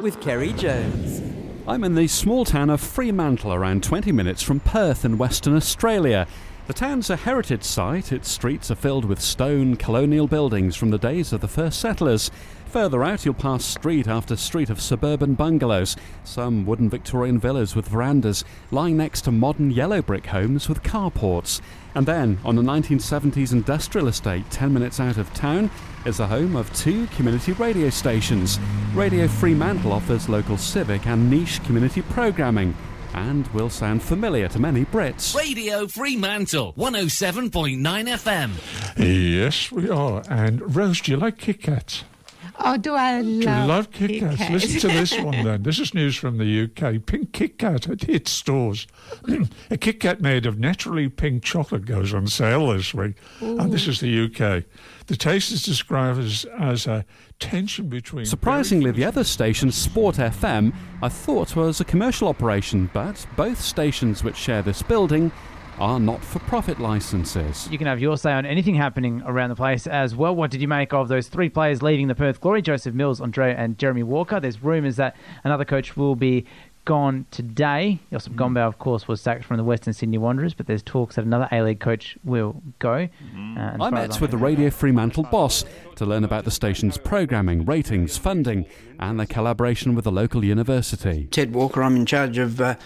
With Keri Jones. I'm in the small town of Fremantle, around 20 minutes from Perth in Western Australia. The town's a heritage site. Its streets are filled with stone colonial buildings from the days of the first settlers. Further out, you'll pass street after street of suburban bungalows, some wooden Victorian villas with verandas, lying next to modern yellow brick homes with carports. And then, on a 1970s industrial estate 10 minutes out of town, is the home of two community radio stations. Radio Fremantle offers local civic and niche community programming and will sound familiar to many Brits. Radio Fremantle, 107.9 FM. Yes, we are. And Rose, do you like Kit Kats? Oh, do I love, Do love Kit Kit Kats? Kats? Listen to this one then. This is news from the UK. Pink Kit Kat at hit stores. a Kit Kat made of naturally pink chocolate goes on sale this week. And this is the UK. The taste is described as, as a tension between. Surprisingly, the other station, Sport FM, I thought was a commercial operation, but both stations which share this building are not for profit licenses. You can have your say on anything happening around the place as well. What did you make of those three players leaving the Perth Glory? Joseph Mills, Andre, and Jeremy Walker. There's rumours that another coach will be gone today. Josep Gombau, of course, was sacked from the Western Sydney Wanderers, but there's talks that another A League coach will go. Uh, and as I met with the aware- Radio Fremantle boss to learn about the station's programming, ratings, funding, and their collaboration with the local university. Ted Walker. I'm in charge of uh, com-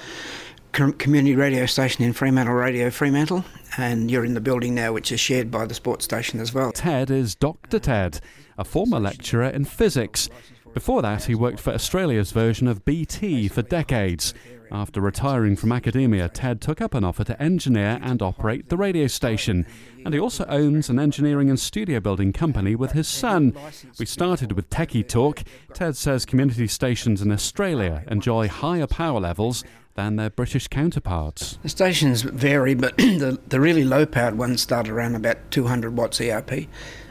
community radio station in Fremantle, Radio Fremantle, and you're in the building now, which is shared by the sports station as well. Ted is Dr. Ted, a former lecturer in physics. Before that, he worked for Australia's version of BT for decades. After retiring from academia, Ted took up an offer to engineer and operate the radio station. And he also owns an engineering and studio building company with his son. We started with Techie Talk. Ted says community stations in Australia enjoy higher power levels than their British counterparts. The stations vary, but the, the really low powered ones start around about 200 watts ERP.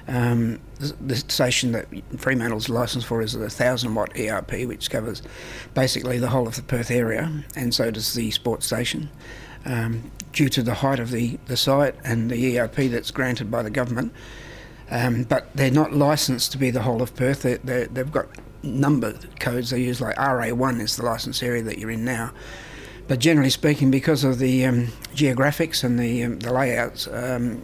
Um, the, station that Fremantle's licensed for is a 1000 watt ERP, which covers basically the whole of the Perth area, and so does the sports station. Um, due to the height of the, the site and the ERP that's granted by the government, um, but they're not licensed to be the whole of Perth. They're, they've got number codes they use, like RA1 is the license area that you're in now. But generally speaking, because of the um, geographics and the, um, the layouts, um,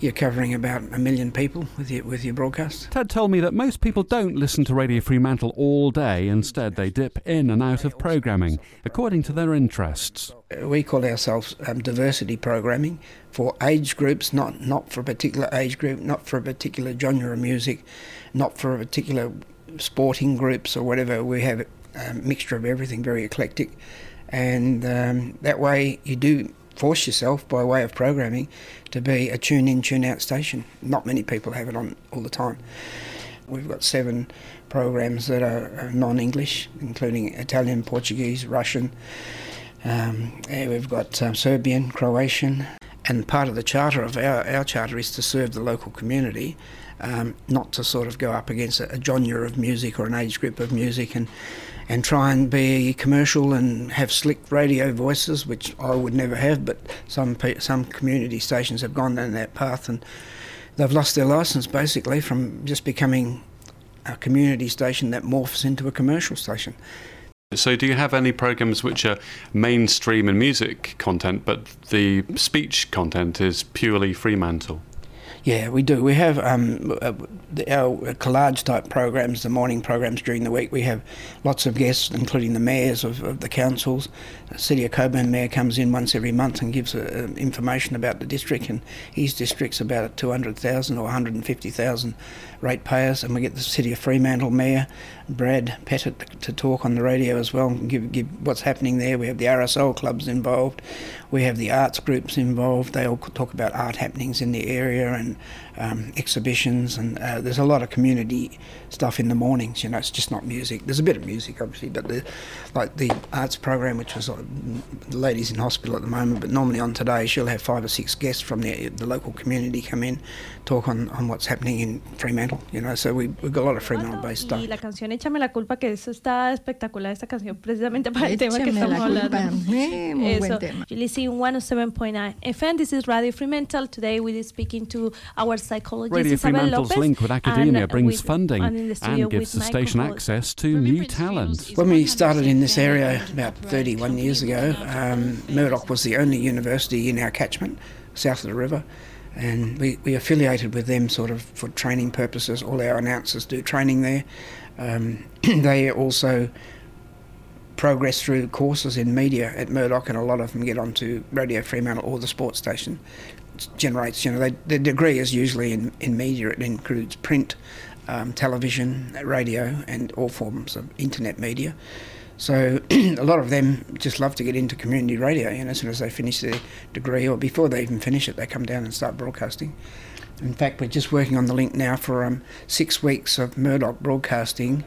you're covering about a million people with your, with your broadcast. Ted told me that most people don't listen to Radio Fremantle all day. Instead, they dip in and out of programming according to their interests. We call ourselves um, diversity programming for age groups, not, not for a particular age group, not for a particular genre of music, not for a particular sporting groups or whatever. We have a mixture of everything, very eclectic. And um, that way you do force yourself by way of programming to be a tune in, tune out station. Not many people have it on all the time. We've got seven programs that are non English, including Italian, Portuguese, Russian. Um, we've got um, Serbian, Croatian, and part of the charter of our, our charter is to serve the local community, um, not to sort of go up against a, a genre of music or an age group of music and and try and be commercial and have slick radio voices, which I would never have. But some pe- some community stations have gone down that path and they've lost their license basically from just becoming a community station that morphs into a commercial station. So, do you have any programs which are mainstream in music content, but the speech content is purely Fremantle? Yeah, we do. We have um, uh, our collage type programs, the morning programs during the week. We have lots of guests, including the mayors of, of the councils. The City of Cockburn mayor comes in once every month and gives uh, information about the district, and his district's about 200,000 or 150,000 ratepayers. And we get the City of Fremantle mayor, Brad Pettitt, to talk on the radio as well and give, give what's happening there. We have the RSL clubs involved. We have the arts groups involved. They all talk about art happenings in the area and um, exhibitions, and uh, there's a lot of community stuff in the mornings. You know, it's just not music. There's a bit of music, obviously, but the, like the arts program, which was uh, the ladies in hospital at the moment, but normally on today she'll have five or six guests from the, the local community come in, talk on, on what's happening in Fremantle. You know, so we, we've got a lot of Fremantle-based stuff. Y la canción Échame la culpa, que eso está espectacular, esta canción, precisamente para el tema que Échame la estamos hablando. culpa. Eh, muy buen Eso. tema. Lizzie in 107.9 FM. This is Radio Fremantle. Today we are speaking to our psychologist Radio Isabel Fremantle's Lopez. link with academia and brings with- funding and in the studio and gives the with station access to new talent. When we started in this area about 31 years ago, um, Murdoch was the only university in our catchment, south of the river, and we, we affiliated with them sort of for training purposes. All our announcers do training there. Um, they also progress through courses in media at Murdoch, and a lot of them get onto Radio Fremantle or the sports station. It generates, you know, they, their degree is usually in, in media. It includes print, um, television, radio, and all forms of internet media. So a lot of them just love to get into community radio, you know, as soon as they finish their degree or before they even finish it, they come down and start broadcasting. In fact, we're just working on the link now for um, six weeks of Murdoch broadcasting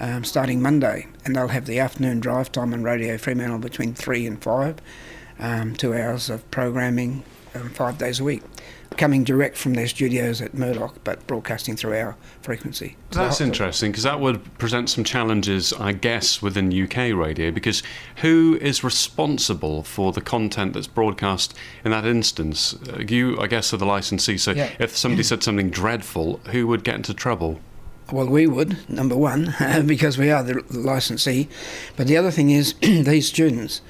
um, starting Monday, and they'll have the afternoon drive time on Radio Fremantle between three and five, um, two hours of programming, um, five days a week, coming direct from their studios at Murdoch, but broadcasting through our frequency. That's interesting because that would present some challenges, I guess, within UK radio. Because who is responsible for the content that's broadcast in that instance? Uh, You, I guess, are the licensee. So Yeah. if somebody said something dreadful, who would get into trouble? Well, we would, number one, because we are the licensee. But the other thing is, these students,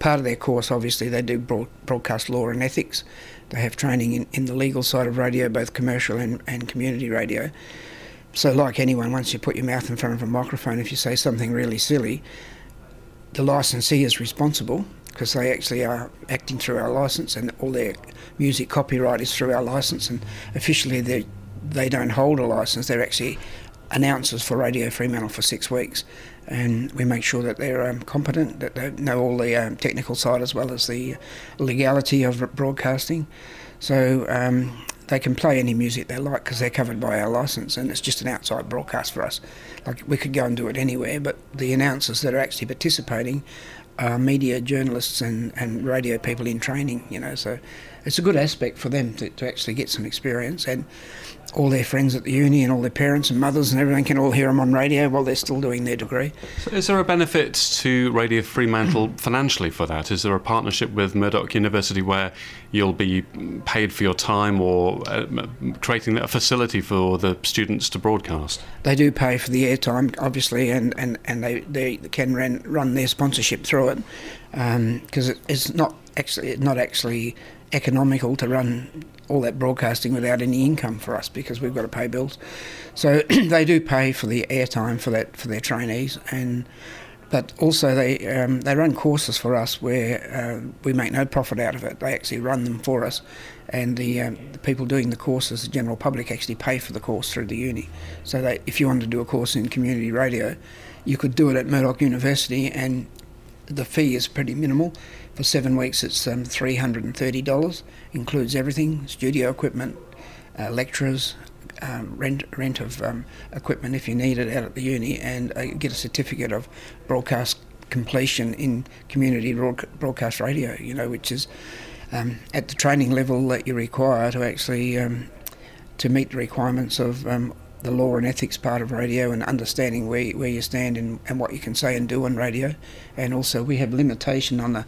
part of their course, obviously, they do broad, broadcast law and ethics. They have training in, in the legal side of radio, both commercial and, and community radio. So, like anyone, once you put your mouth in front of a microphone, if you say something really silly, the licensee is responsible because they actually are acting through our license and all their music copyright is through our license and officially they they don't hold a license they're actually announcers for Radio Fremantle for six weeks. And we make sure that they're um, competent that they know all the um, technical side as well as the legality of broadcasting. So um, they can play any music they like because they're covered by our license and it's just an outside broadcast for us. Like we could go and do it anywhere but the announcers that are actually participating are media journalists and, and radio people in training you know so it's a good aspect for them to, to actually get some experience and all their friends at the uni and all their parents and mothers and everyone can all hear them on radio while they're still doing their degree So is there a benefit to Radio Fremantle financially for that? Is there a partnership with Murdoch University where you'll be paid for your time or uh, creating a facility for the students to broadcast? they do pay for the airtime, obviously, and, and, and they, they can run, run their sponsorship through it because it, it's not actually not actually economical to run all that broadcasting without any income for us because we've got to pay bills. So they do pay for the airtime for that for their trainees and. But also, they um, they run courses for us where uh, we make no profit out of it. They actually run them for us, and the, um, the people doing the courses, the general public, actually pay for the course through the uni. So that if you wanted to do a course in community radio, you could do it at Murdoch University, and the fee is pretty minimal. For seven weeks, it's um, three hundred and thirty dollars. Includes everything: studio equipment, uh, lecturers, um, rent rent of um, equipment if you need it out at the uni, and uh, get a certificate of broadcast completion in community broadcast radio. You know, which is um, at the training level that you require to actually um, to meet the requirements of um, the law and ethics part of radio and understanding where where you stand and, and what you can say and do on radio, and also we have limitation on the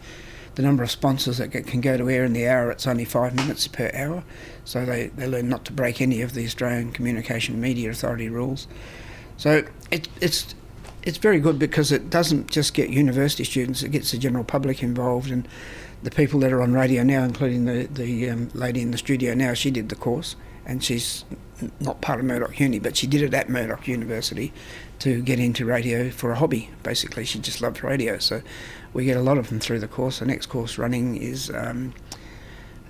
the number of sponsors that can go to air in the hour. It's only five minutes per hour, so they, they learn not to break any of the Australian Communication Media Authority rules. So it, it's it's very good because it doesn't just get university students; it gets the general public involved and the people that are on radio now, including the the um, lady in the studio now. She did the course, and she's not part of Murdoch Uni, but she did it at Murdoch University to get into radio for a hobby. Basically, she just loved radio, so we get a lot of them through the course. The next course running is. Um,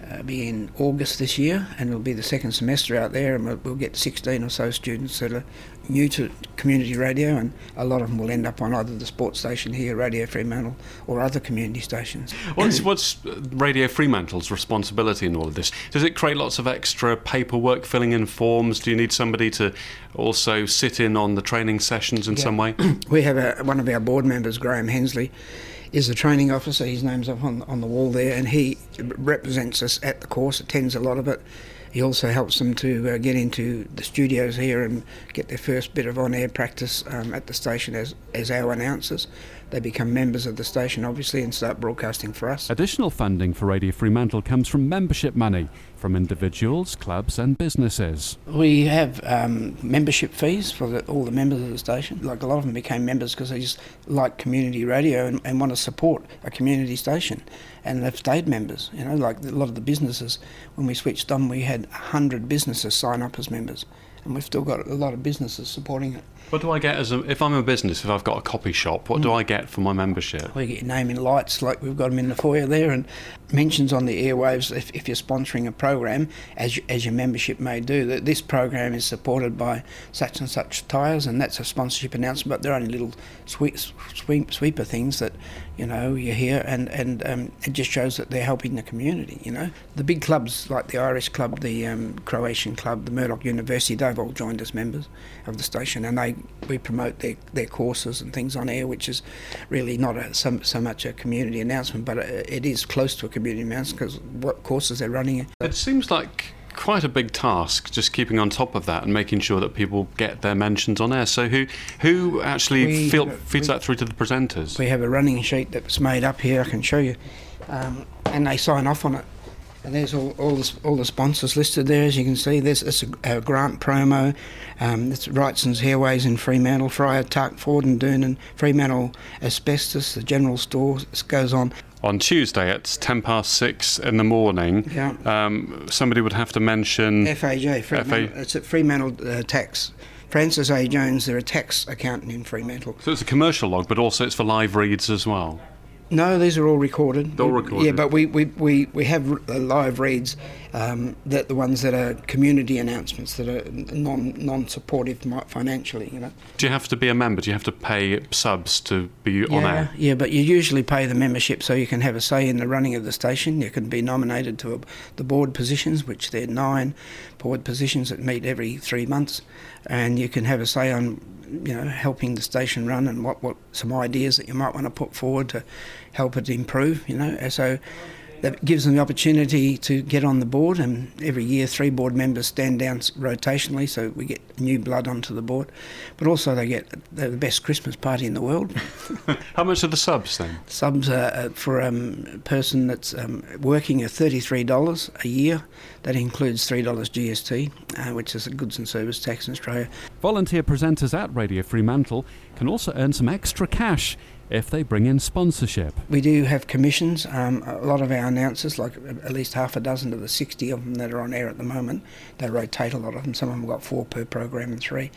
uh, be in August this year, and it'll be the second semester out there, and we'll, we'll get 16 or so students that are new to community radio, and a lot of them will end up on either the sports station here, Radio Fremantle, or other community stations. What's, what's uh, Radio Fremantle's responsibility in all of this? Does it create lots of extra paperwork, filling in forms? Do you need somebody to also sit in on the training sessions in Yeah. some way? We have a, one of our board members, Graham Hensley, is the training officer. His name's up on, on the wall there, and he represents us at the course, attends a lot of it. He also helps them to uh, get into the studios here and get their first bit of on-air practice um, at the station as, as our announcers. They become members of the station, obviously, and start broadcasting for us. Additional funding for Radio Fremantle comes from membership money from individuals, clubs, and businesses. We have um, membership fees for the, all the members of the station. Like a lot of them became members because they just like community radio and, and want to support a community station, and they've stayed members. You know, like a lot of the businesses. When we switched on, we had hundred businesses sign up as members, and we've still got a lot of businesses supporting it. What do I get as a, if I'm a business, if I've got a copy shop, what do mm. I get for my membership? We get your name in lights, like we've got them in the foyer there, and mentions on the airwaves if, if you're sponsoring a program, as you, as your membership may do, that this program is supported by such and such tyres, and that's a sponsorship announcement. But they're only little sweep, sweep, sweeper things that you know you hear, and and um, it just shows that they're helping the community. You know, the big clubs like the Irish Club, the um, Croatian Club, the Murdoch University, they've all joined as members of the station, and they we promote their, their courses and things on air, which is really not a, so, so much a community announcement, but it is close to a community announcement because what courses they're running. It seems like quite a big task just keeping on top of that and making sure that people get their mentions on air so who who actually We- feel, feeds we- that through to the presenters We have a running sheet that's made up here. I can show you, um, and they sign off on it. And there's all, all, the, all the sponsors listed there, as you can see. There's it's a, a grant promo. Um, it's Wrightson's Hairways in Fremantle, Fryer Tuck, Ford and Doonan, Fremantle Asbestos, the general store. This goes on. on Tuesday at 10 past 6 in the morning Yeah. um, somebody would have to mention FAJ, Fremantle, FA it's at Fremantle uh, Tax. Francis A. Jones, they're a tax accountant in Fremantle. so it's a commercial log but also it's for live reads as well No, these are all recorded. They're all recorded. Yeah, but we, we, we, we have uh, live reads, um, that the ones that are community announcements that are non non supportive financially. You know. do you have to be a member do you have to pay subs to be on yeah, air yeah, but you usually pay the membership so you can have a say in the running of the station. You can be nominated to a, the board positions, which there are nine board positions that meet every three months, and you can have a say on you know helping the station run and what, what some ideas that you might want to put forward to help it improve. You know, so. That gives them the opportunity to get on the board, and every year three board members stand down rotationally, so we get new blood onto the board. But also, they get the best Christmas party in the world. how much are the subs then Subs are, uh, for um, a person that's um, working are $33 a year. That includes $3 GST, uh, which is a goods and service tax in Australia. Volunteer presenters at Radio Fremantle can also earn some extra cash if they bring in sponsorship. We do have commissions. Um, a lot of our announcers, like at least half a dozen of the 60 of them that are on air at the moment, they rotate a lot of them. Some of them got four per program and three.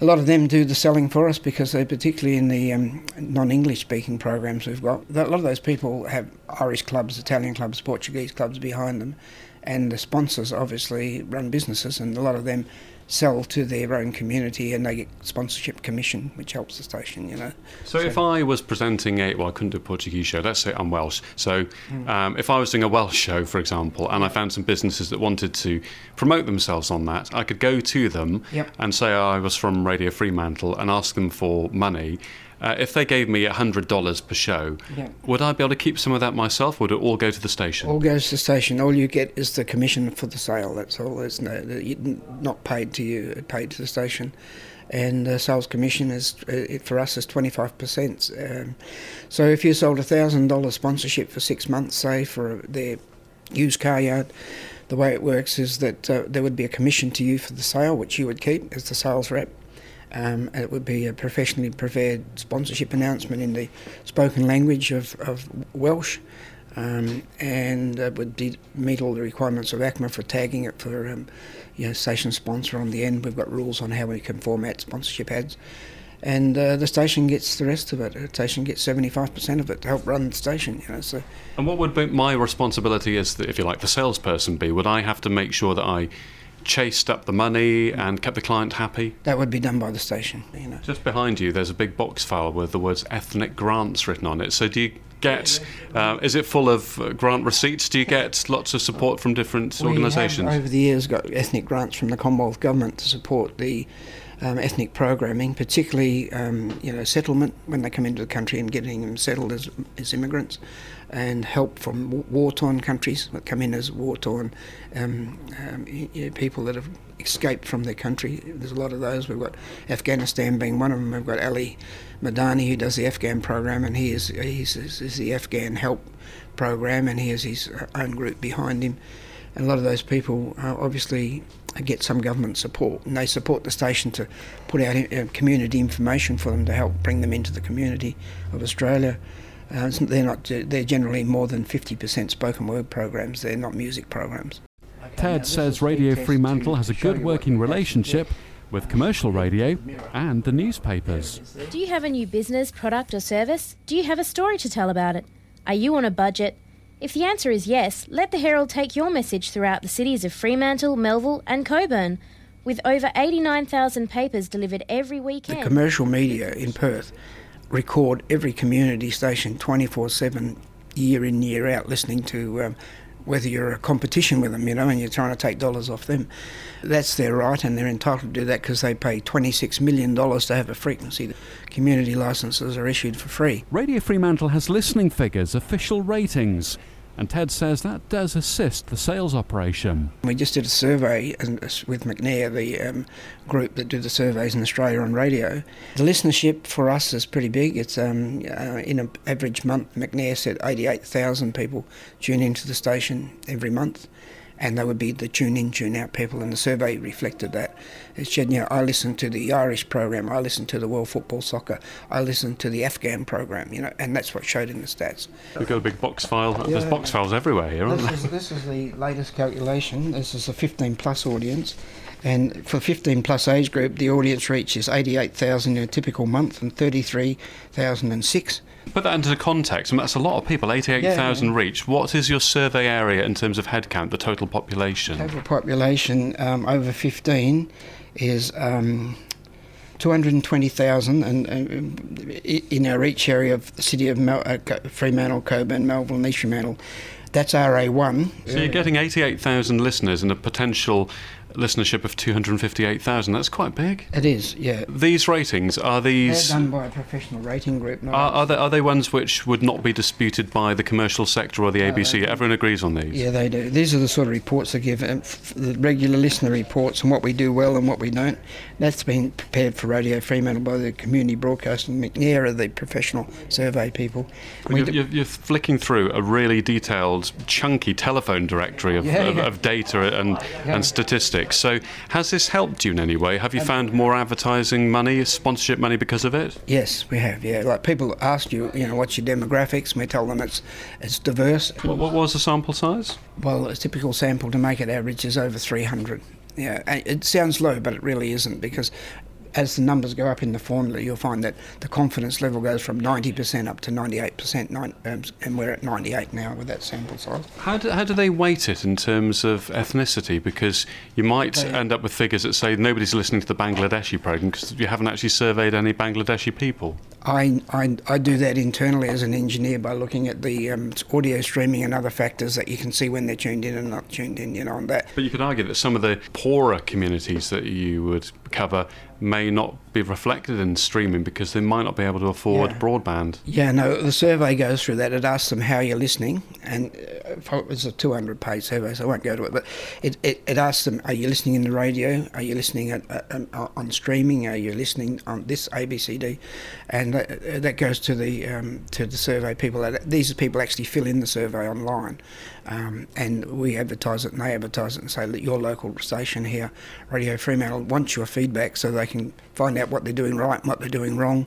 A lot of them do the selling for us because they, particularly in the um, non-English speaking programs we've got, a lot of those people have Irish clubs, Italian clubs, Portuguese clubs behind them, and the sponsors obviously run businesses, and a lot of them sell to their own community, and they get sponsorship commission, which helps the station, you know. So, if I was presenting a, well, I couldn't do a Portuguese show. Let's say I'm Welsh. So, um, if I was doing a Welsh show, for example, and I found some businesses that wanted to promote themselves on that, I could go to them Yep. and say I was from Radio Fremantle and ask them for money. Uh, if they gave me $100 per show, Yep. would I be able to keep some of that myself? Or would it all go to the station? All goes to the station. All you get is the commission for the sale. That's all. It's no not paid to you. It's paid to the station, and the sales commission is uh, for us is twenty five percent. Um, so if you sold a thousand dollar sponsorship for six months, say for their used car yard. The way it works is that uh, there would be a commission to you for the sale, which you would keep as the sales rep. Um, it would be a professionally prepared sponsorship announcement in the spoken language of, of Welsh, um, and it would be, meet all the requirements of ACMA for tagging it for um, you know, station sponsor on the end. We've got rules on how we can format sponsorship ads. And uh, the station gets the rest of it. The station gets 75% of it to help run the station. You know, so And what would be my responsibility as, the, if you like, the salesperson be? Would I have to make sure that I chased up the money and kept the client happy? that would be done by the station. You know. Just behind you, there's a big box file with the words ethnic grants written on it. So, do you get, uh, is it full of uh, grant receipts? Do you get lots of support from different We have, organisations? over the years, got ethnic grants from the Commonwealth Government to support the um, ethnic programming, particularly um, you know settlement when they come into the country and getting them settled as, as immigrants, and help from war torn countries that come in as war torn um, um, y- y- people that have escaped from their country. There's a lot of those. We've got Afghanistan being one of them. We've got Ali Madani who does the Afghan program, and he is he's, is the Afghan help program, and he has his own group behind him. And a lot of those people uh, obviously get some government support, and they support the station to put out uh, community information for them to help bring them into the community of Australia. Uh, they're not. They're generally more than fifty percent spoken word programs. They're not music programs. Ted says Radio Fremantle has a good working relationship with commercial radio and the newspapers. Do you have a new business, product, or service? Do you have a story to tell about it? Are you on a budget? If the answer is yes, let the Herald take your message throughout the cities of Fremantle, Melville, and Cockburn. With over 89,000 papers delivered every weekend. The commercial media in Perth record every community station 24 7, year in, year out, listening to um, whether you're a competition with them, you know, and you're trying to take dollars off them. That's their right, and they're entitled to do that because they pay $26 million to have a frequency. Community licences are issued for free. Radio Fremantle has listening figures, official ratings. And Ted says that does assist the sales operation. We just did a survey with McNair, the um, group that do the surveys in Australia on radio. The listenership for us is pretty big. It's um, uh, in an average month, McNair said 88,000 people tune into the station every month and they would be the tune in, tune out people, and the survey reflected that. It said, you know, I listen to the Irish program, I listen to the World Football Soccer, I listen to the Afghan program, you know, and that's what showed in the stats. We've got a big box file. Yeah, There's box files everywhere here, aren't this there? Is, this is the latest calculation. This is a 15 plus audience. And for 15 plus age group, the audience reach is 88,000 in a typical month and 33,006 Put that into context, I and that's a lot of people, 88,000 yeah, yeah. reach. What is your survey area in terms of headcount, the total population? Total population um, over 15 is um, 220,000 and, uh, in our reach area of the city of Mel- uh, Fremantle, Cockburn, Melville and East Fremantle. That's RA1. So you're getting 88,000 listeners and a potential listenership of 258,000. That's quite big. It is, yeah. These ratings are these They're done by a professional rating group. Are, are, they, are they ones which would not be disputed by the commercial sector or the no, ABC? Everyone agrees on these. Yeah, they do. These are the sort of reports they give, um, the regular listener reports, and what we do well and what we don't. That's been prepared for Radio Fremantle by the community broadcasting. McNair are the professional survey people. You're, you're, you're, flicking through a really detailed, chunky telephone directory of, yeah, of, yeah. of data and, yeah. and statistics. So, has this helped you in any way? Have you um, found more advertising money, sponsorship money because of it? Yes, we have. Yeah, like people ask you, you know, what's your demographics? And we tell them it's it's diverse. What, what was the sample size? Well, a typical sample to make it average is over 300. Yeah, it sounds low, but it really isn't because as the numbers go up in the formula, you'll find that the confidence level goes from 90% up to 98%, nine, um, and we're at 98 now with that sample size. How do, how do they weight it in terms of ethnicity? Because you might they, end up with figures that say nobody's listening to the Bangladeshi program because you haven't actually surveyed any Bangladeshi people. I, I, I, do that internally as an engineer by looking at the um, audio streaming and other factors that you can see when they're tuned in and not tuned in, you know, on that. But you could argue that some of the poorer communities that you would cover may not be reflected in streaming because they might not be able to afford yeah. broadband. Yeah, no, the survey goes through that. It asks them how you're listening, and uh, it's a 200 page survey, so I won't go to it, but it, it, it asks them, are you listening in the radio? Are you listening at, uh, on streaming? Are you listening on this ABCD? And that, that goes to the um, to the survey people. These are people actually fill in the survey online, um, and we advertise it and they advertise it and say that your local station here, Radio Fremantle, wants your feedback so they can find out what they're doing right and what they're doing wrong.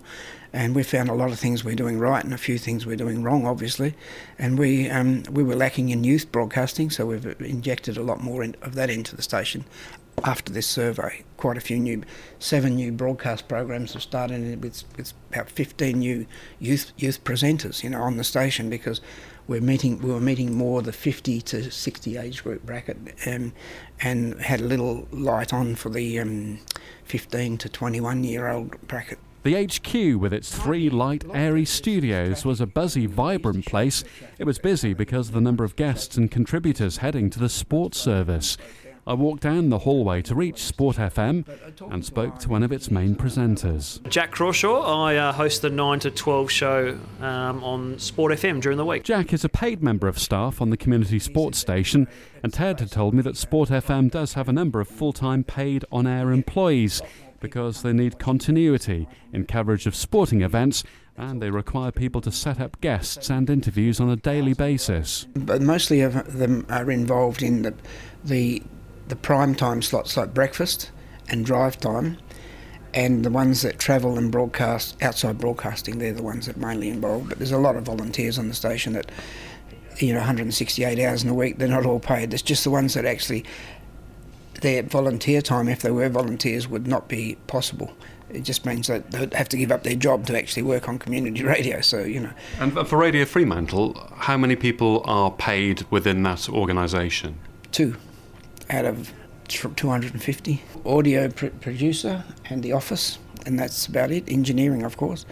And we found a lot of things we're doing right and a few things we're doing wrong, obviously. And we um, we were lacking in youth broadcasting, so we've injected a lot more in, of that into the station after this survey. Quite a few new, seven new broadcast programs have started with, with about 15 new youth youth presenters, you know, on the station because we're meeting we were meeting more the 50 to 60 age group bracket um, and had a little light on for the um, 15 to 21 year old bracket. The HQ, with its three light, airy studios, was a buzzy, vibrant place. It was busy because of the number of guests and contributors heading to the sports service. I walked down the hallway to reach Sport FM and spoke to one of its main presenters. Jack Crawshaw. I uh, host the 9 to 12 show um, on Sport FM during the week. Jack is a paid member of staff on the community sports station, and Ted had told me that Sport FM does have a number of full time paid on air employees because they need continuity in coverage of sporting events and they require people to set up guests and interviews on a daily basis. But mostly of them are involved in the, the, the prime time slots like breakfast and drive time, and the ones that travel and broadcast outside broadcasting, they're the ones that are mainly involved. But there's a lot of volunteers on the station that, you know, 168 hours in a week, they're not all paid. It's just the ones that actually, their volunteer time, if they were volunteers, would not be possible it just means that they'd have to give up their job to actually work on community radio. So you know. And for Radio Fremantle, how many people are paid within that organisation? Two, out of 250. Audio pr- producer and the office, and that's about it. Engineering, of course.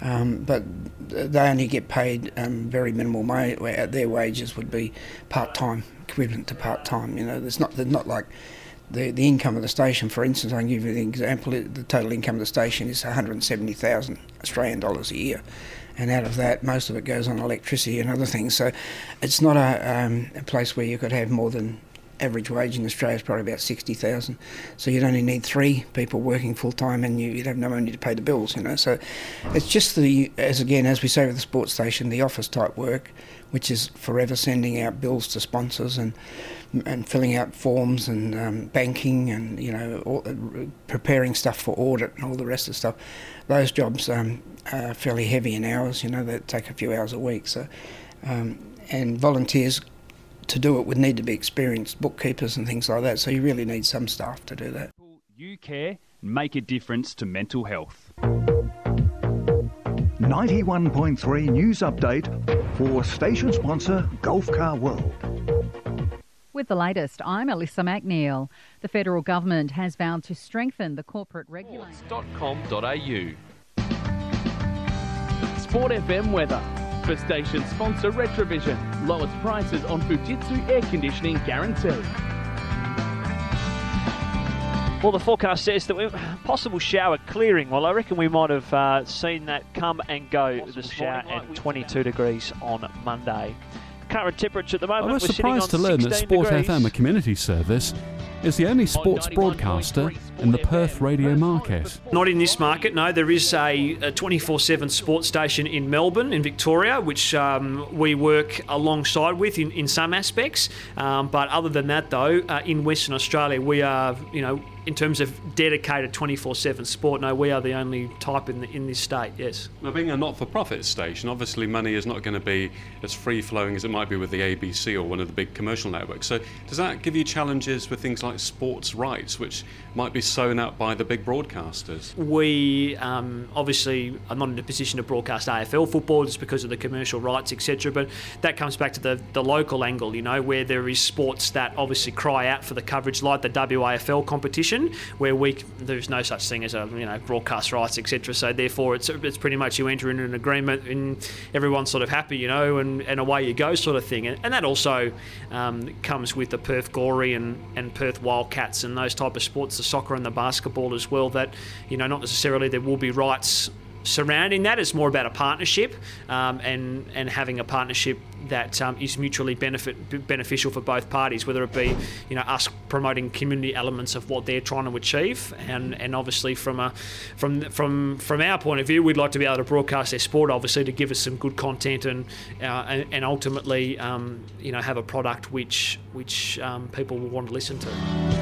Um, but they only get paid um, very minimal. My, their wages would be part time, equivalent to part time. You know, there's not, they're not like the, the income of the station, for instance, I can give you an example. The total income of the station is 170,000 Australian dollars a year, and out of that, most of it goes on electricity and other things. So, it's not a, um, a place where you could have more than average wage in Australia is probably about 60,000. So you'd only need three people working full time and you'd have no money to pay the bills, you know. So it's just the, as again, as we say with the sports station, the office type work, which is forever sending out bills to sponsors and and filling out forms and um, banking and you know all, uh, preparing stuff for audit and all the rest of the stuff. Those jobs um, are fairly heavy in hours. You know, they take a few hours a week. So, um, and volunteers to do it would need to be experienced bookkeepers and things like that. So you really need some staff to do that. You care, make a difference to mental health. 91.3 news update for station sponsor Golf Car World. With the latest, I'm Alyssa McNeil. The federal government has vowed to strengthen the corporate regulation. Sports.com.au Sport FM weather. For station sponsor Retrovision. Lowest prices on Fujitsu air conditioning guaranteed. Well, the forecast says that we possible shower clearing. Well, I reckon we might have uh, seen that come and go possible this shower at 22 degrees on Monday current temperature at the moment. I was surprised to learn that Sport degrees. FM, a community service, is the only sports broadcaster in the Perth radio market. Not in this market, no. There is a 24 7 sports station in Melbourne, in Victoria, which um, we work alongside with in, in some aspects. Um, but other than that, though, uh, in Western Australia, we are, you know, in terms of dedicated 24/7 sport, no, we are the only type in the, in this state. Yes. Now, being a not-for-profit station, obviously money is not going to be as free-flowing as it might be with the ABC or one of the big commercial networks. So, does that give you challenges with things like sports rights, which might be sewn up by the big broadcasters? We um, obviously are not in a position to broadcast AFL football just because of the commercial rights, etc. But that comes back to the the local angle, you know, where there is sports that obviously cry out for the coverage, like the WAFL competition where we there's no such thing as a you know broadcast rights etc. So therefore it's it's pretty much you enter into an agreement and everyone's sort of happy you know and, and away you go sort of thing and, and that also um, comes with the Perth Glory and, and Perth Wildcats and those type of sports the soccer and the basketball as well that you know not necessarily there will be rights surrounding that. It's more about a partnership um, and and having a partnership that um, is mutually benefit beneficial for both parties, whether it be you know us promoting community elements of what they're trying to achieve, and and obviously from a from from from our point of view, we'd like to be able to broadcast their sport, obviously to give us some good content and uh, and, and, ultimately um, you know have a product which which um, people will want to listen to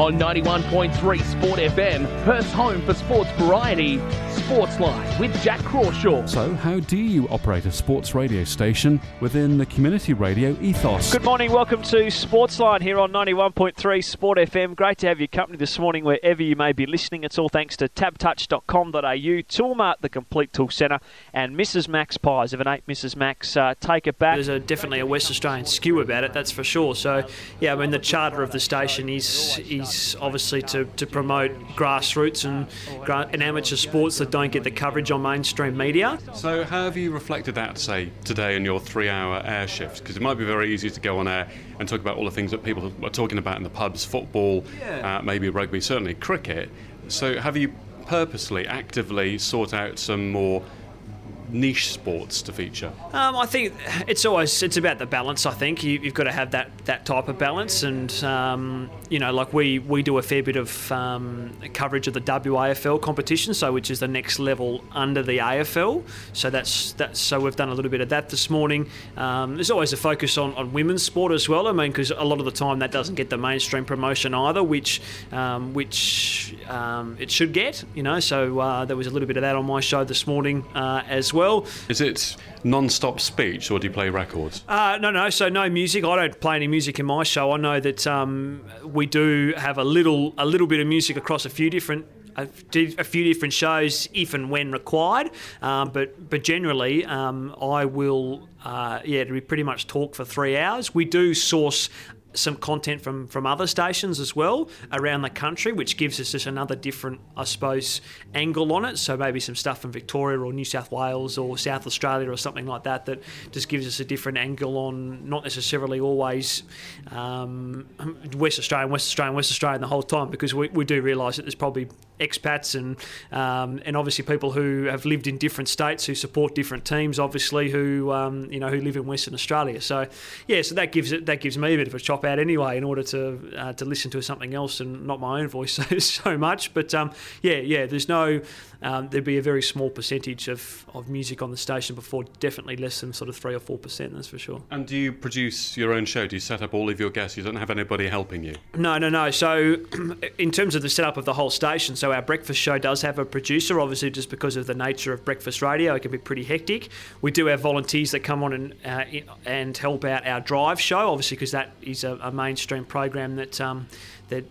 on 91.3 Sport FM, Perth's home for sports variety, Sportsline with Jack Crawshaw. So, how do you operate a sports radio station within the community radio ethos? Good morning, welcome to Sportsline here on 91.3 Sport FM. Great to have your company this morning wherever you may be listening. It's all thanks to tabtouch.com.au, Toolmart, the complete tool centre, and Mrs. Mac's Pies. If it ain't Mrs. Mac's, uh, take it back. There's a, definitely a West Australian skew about it, that's for sure. So, yeah, I mean, the charter of the station is, is is obviously to, to promote grassroots and, and amateur sports that don't get the coverage on mainstream media. So, how have you reflected that, say, today in your three hour air shift? Because it might be very easy to go on air and talk about all the things that people are talking about in the pubs football, yeah. uh, maybe rugby, certainly cricket. So, have you purposely, actively sought out some more niche sports to feature? Um, I think it's always it's about the balance. I think you, have got to have that, that type of balance, and um, you know, like we, we do a fair bit of um, coverage of the WAFL competition, so which is the next level under the AFL. So that's that's so we've done a little bit of that this morning. Um, there's always a focus on, on women's sport as well. I mean, because a lot of the time that doesn't get the mainstream promotion either, which um, which um, it should get. You know, so uh, there was a little bit of that on my show this morning uh, as well. Is it non-stop speech, or do you play records? Uh, no, no. So no music. I don't play any music in my show. I know that um, we do have a little a little bit of music across a few different a, few different shows if and when required. Um, but but generally, um, I will uh, yeah, to be pretty much talk for three hours. We do source some content from from other stations as well around the country, which gives us just another different, I suppose, angle on it. So maybe some stuff from Victoria or New South Wales or South Australia or something like that that just gives us a different angle on not necessarily always um, West Australian, West Australian, West Australian the whole time because we, we do realise that there's probably expats and um, and obviously people who have lived in different states who support different teams, obviously who um, you know who live in Western Australia. So yeah, so that gives it that gives me a bit of a chop out anyway in order to uh, to listen to something else and not my own voice so, so much. But um, yeah, yeah, there's no um, there'd be a very small percentage of, of music on the station before definitely less than sort of three or four percent. That's for sure. And do you produce your own show? Do you set up all of your guests? You don't have anybody helping you? No, no, no. So in terms of the setup of the whole station, so our breakfast show does have a producer. Obviously, just because of the nature of breakfast radio, it can be pretty hectic. We do have volunteers that come on and uh, and help out our drive show, obviously because that is a, a mainstream program that um, that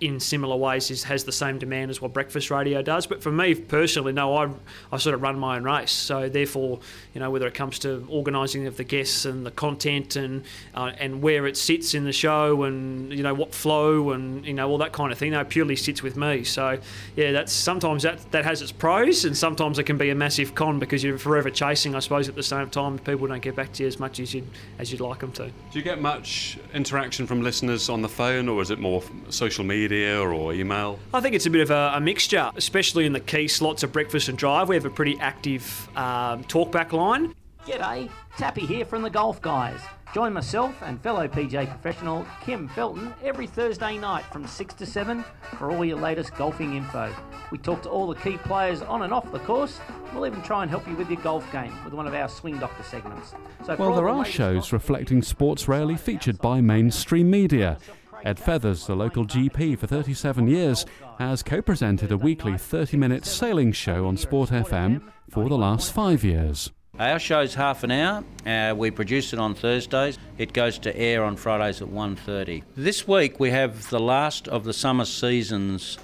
in similar ways is, has the same demand as what breakfast radio does. But for me personally, no, I I sort of run my own race. So therefore, you know, whether it comes to organising of the guests and the content and uh, and where it sits in the show and you know what flow and you know all that kind of thing, that purely sits with me. So yeah, that's sometimes that that has its pros and sometimes it can be a massive con because you're forever chasing. I suppose at the same time, people don't get back to you as much as you as you'd like them to. Do you get much interaction from listeners on the phone, or is it more so? Social media or email? I think it's a bit of a, a mixture, especially in the key slots of breakfast and drive. We have a pretty active um, talkback line. G'day, Tappy here from the Golf Guys. Join myself and fellow PGA professional Kim Felton every Thursday night from 6 to 7 for all your latest golfing info. We talk to all the key players on and off the course. We'll even try and help you with your golf game with one of our Swing Doctor segments. So well, there the are shows reflecting sports rarely featured by mainstream media. Ed Feathers, the local GP for 37 years, has co presented a weekly 30 minute sailing show on Sport FM for the last five years. Our show's half an hour. Uh, we produce it on Thursdays. It goes to air on Fridays at 1.30. This week we have the last of the summer season's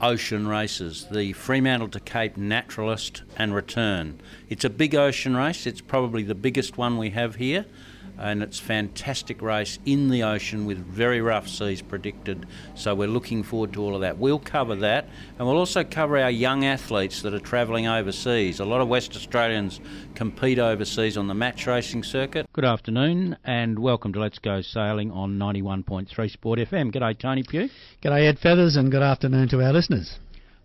ocean races, the Fremantle to Cape Naturaliste and Return. It's a big ocean race. It's probably the biggest one we have here and it's fantastic race in the ocean with very rough seas predicted. So we're looking forward to all of that. We'll cover that, and we'll also cover our young athletes that are travelling overseas. A lot of West Australians compete overseas on the match racing circuit. Good afternoon, and welcome to Let's Go Sailing on 91.3 Sport FM. G'day, Tony Pugh. G'day, Ed Feathers, and good afternoon to our listeners.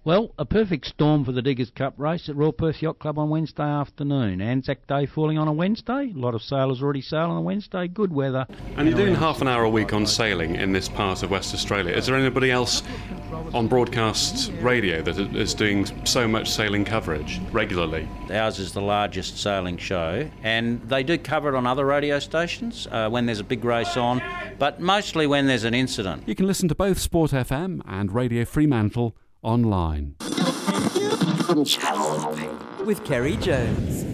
Well, a perfect storm for the Diggers Cup race at Royal Perth Yacht Club on Wednesday afternoon. Anzac Day falling on a Wednesday. A lot of sailors already sail on a Wednesday. Good weather. And you're doing half an hour a week on sailing in this part of West Australia. Is there anybody else on broadcast radio that is doing so much sailing coverage regularly? Ours is the largest sailing show, and they do cover it on other radio stations uh, when there's a big race on, but mostly when there's an incident. You can listen to both Sport FM and Radio Fremantle online. With Keri Jones.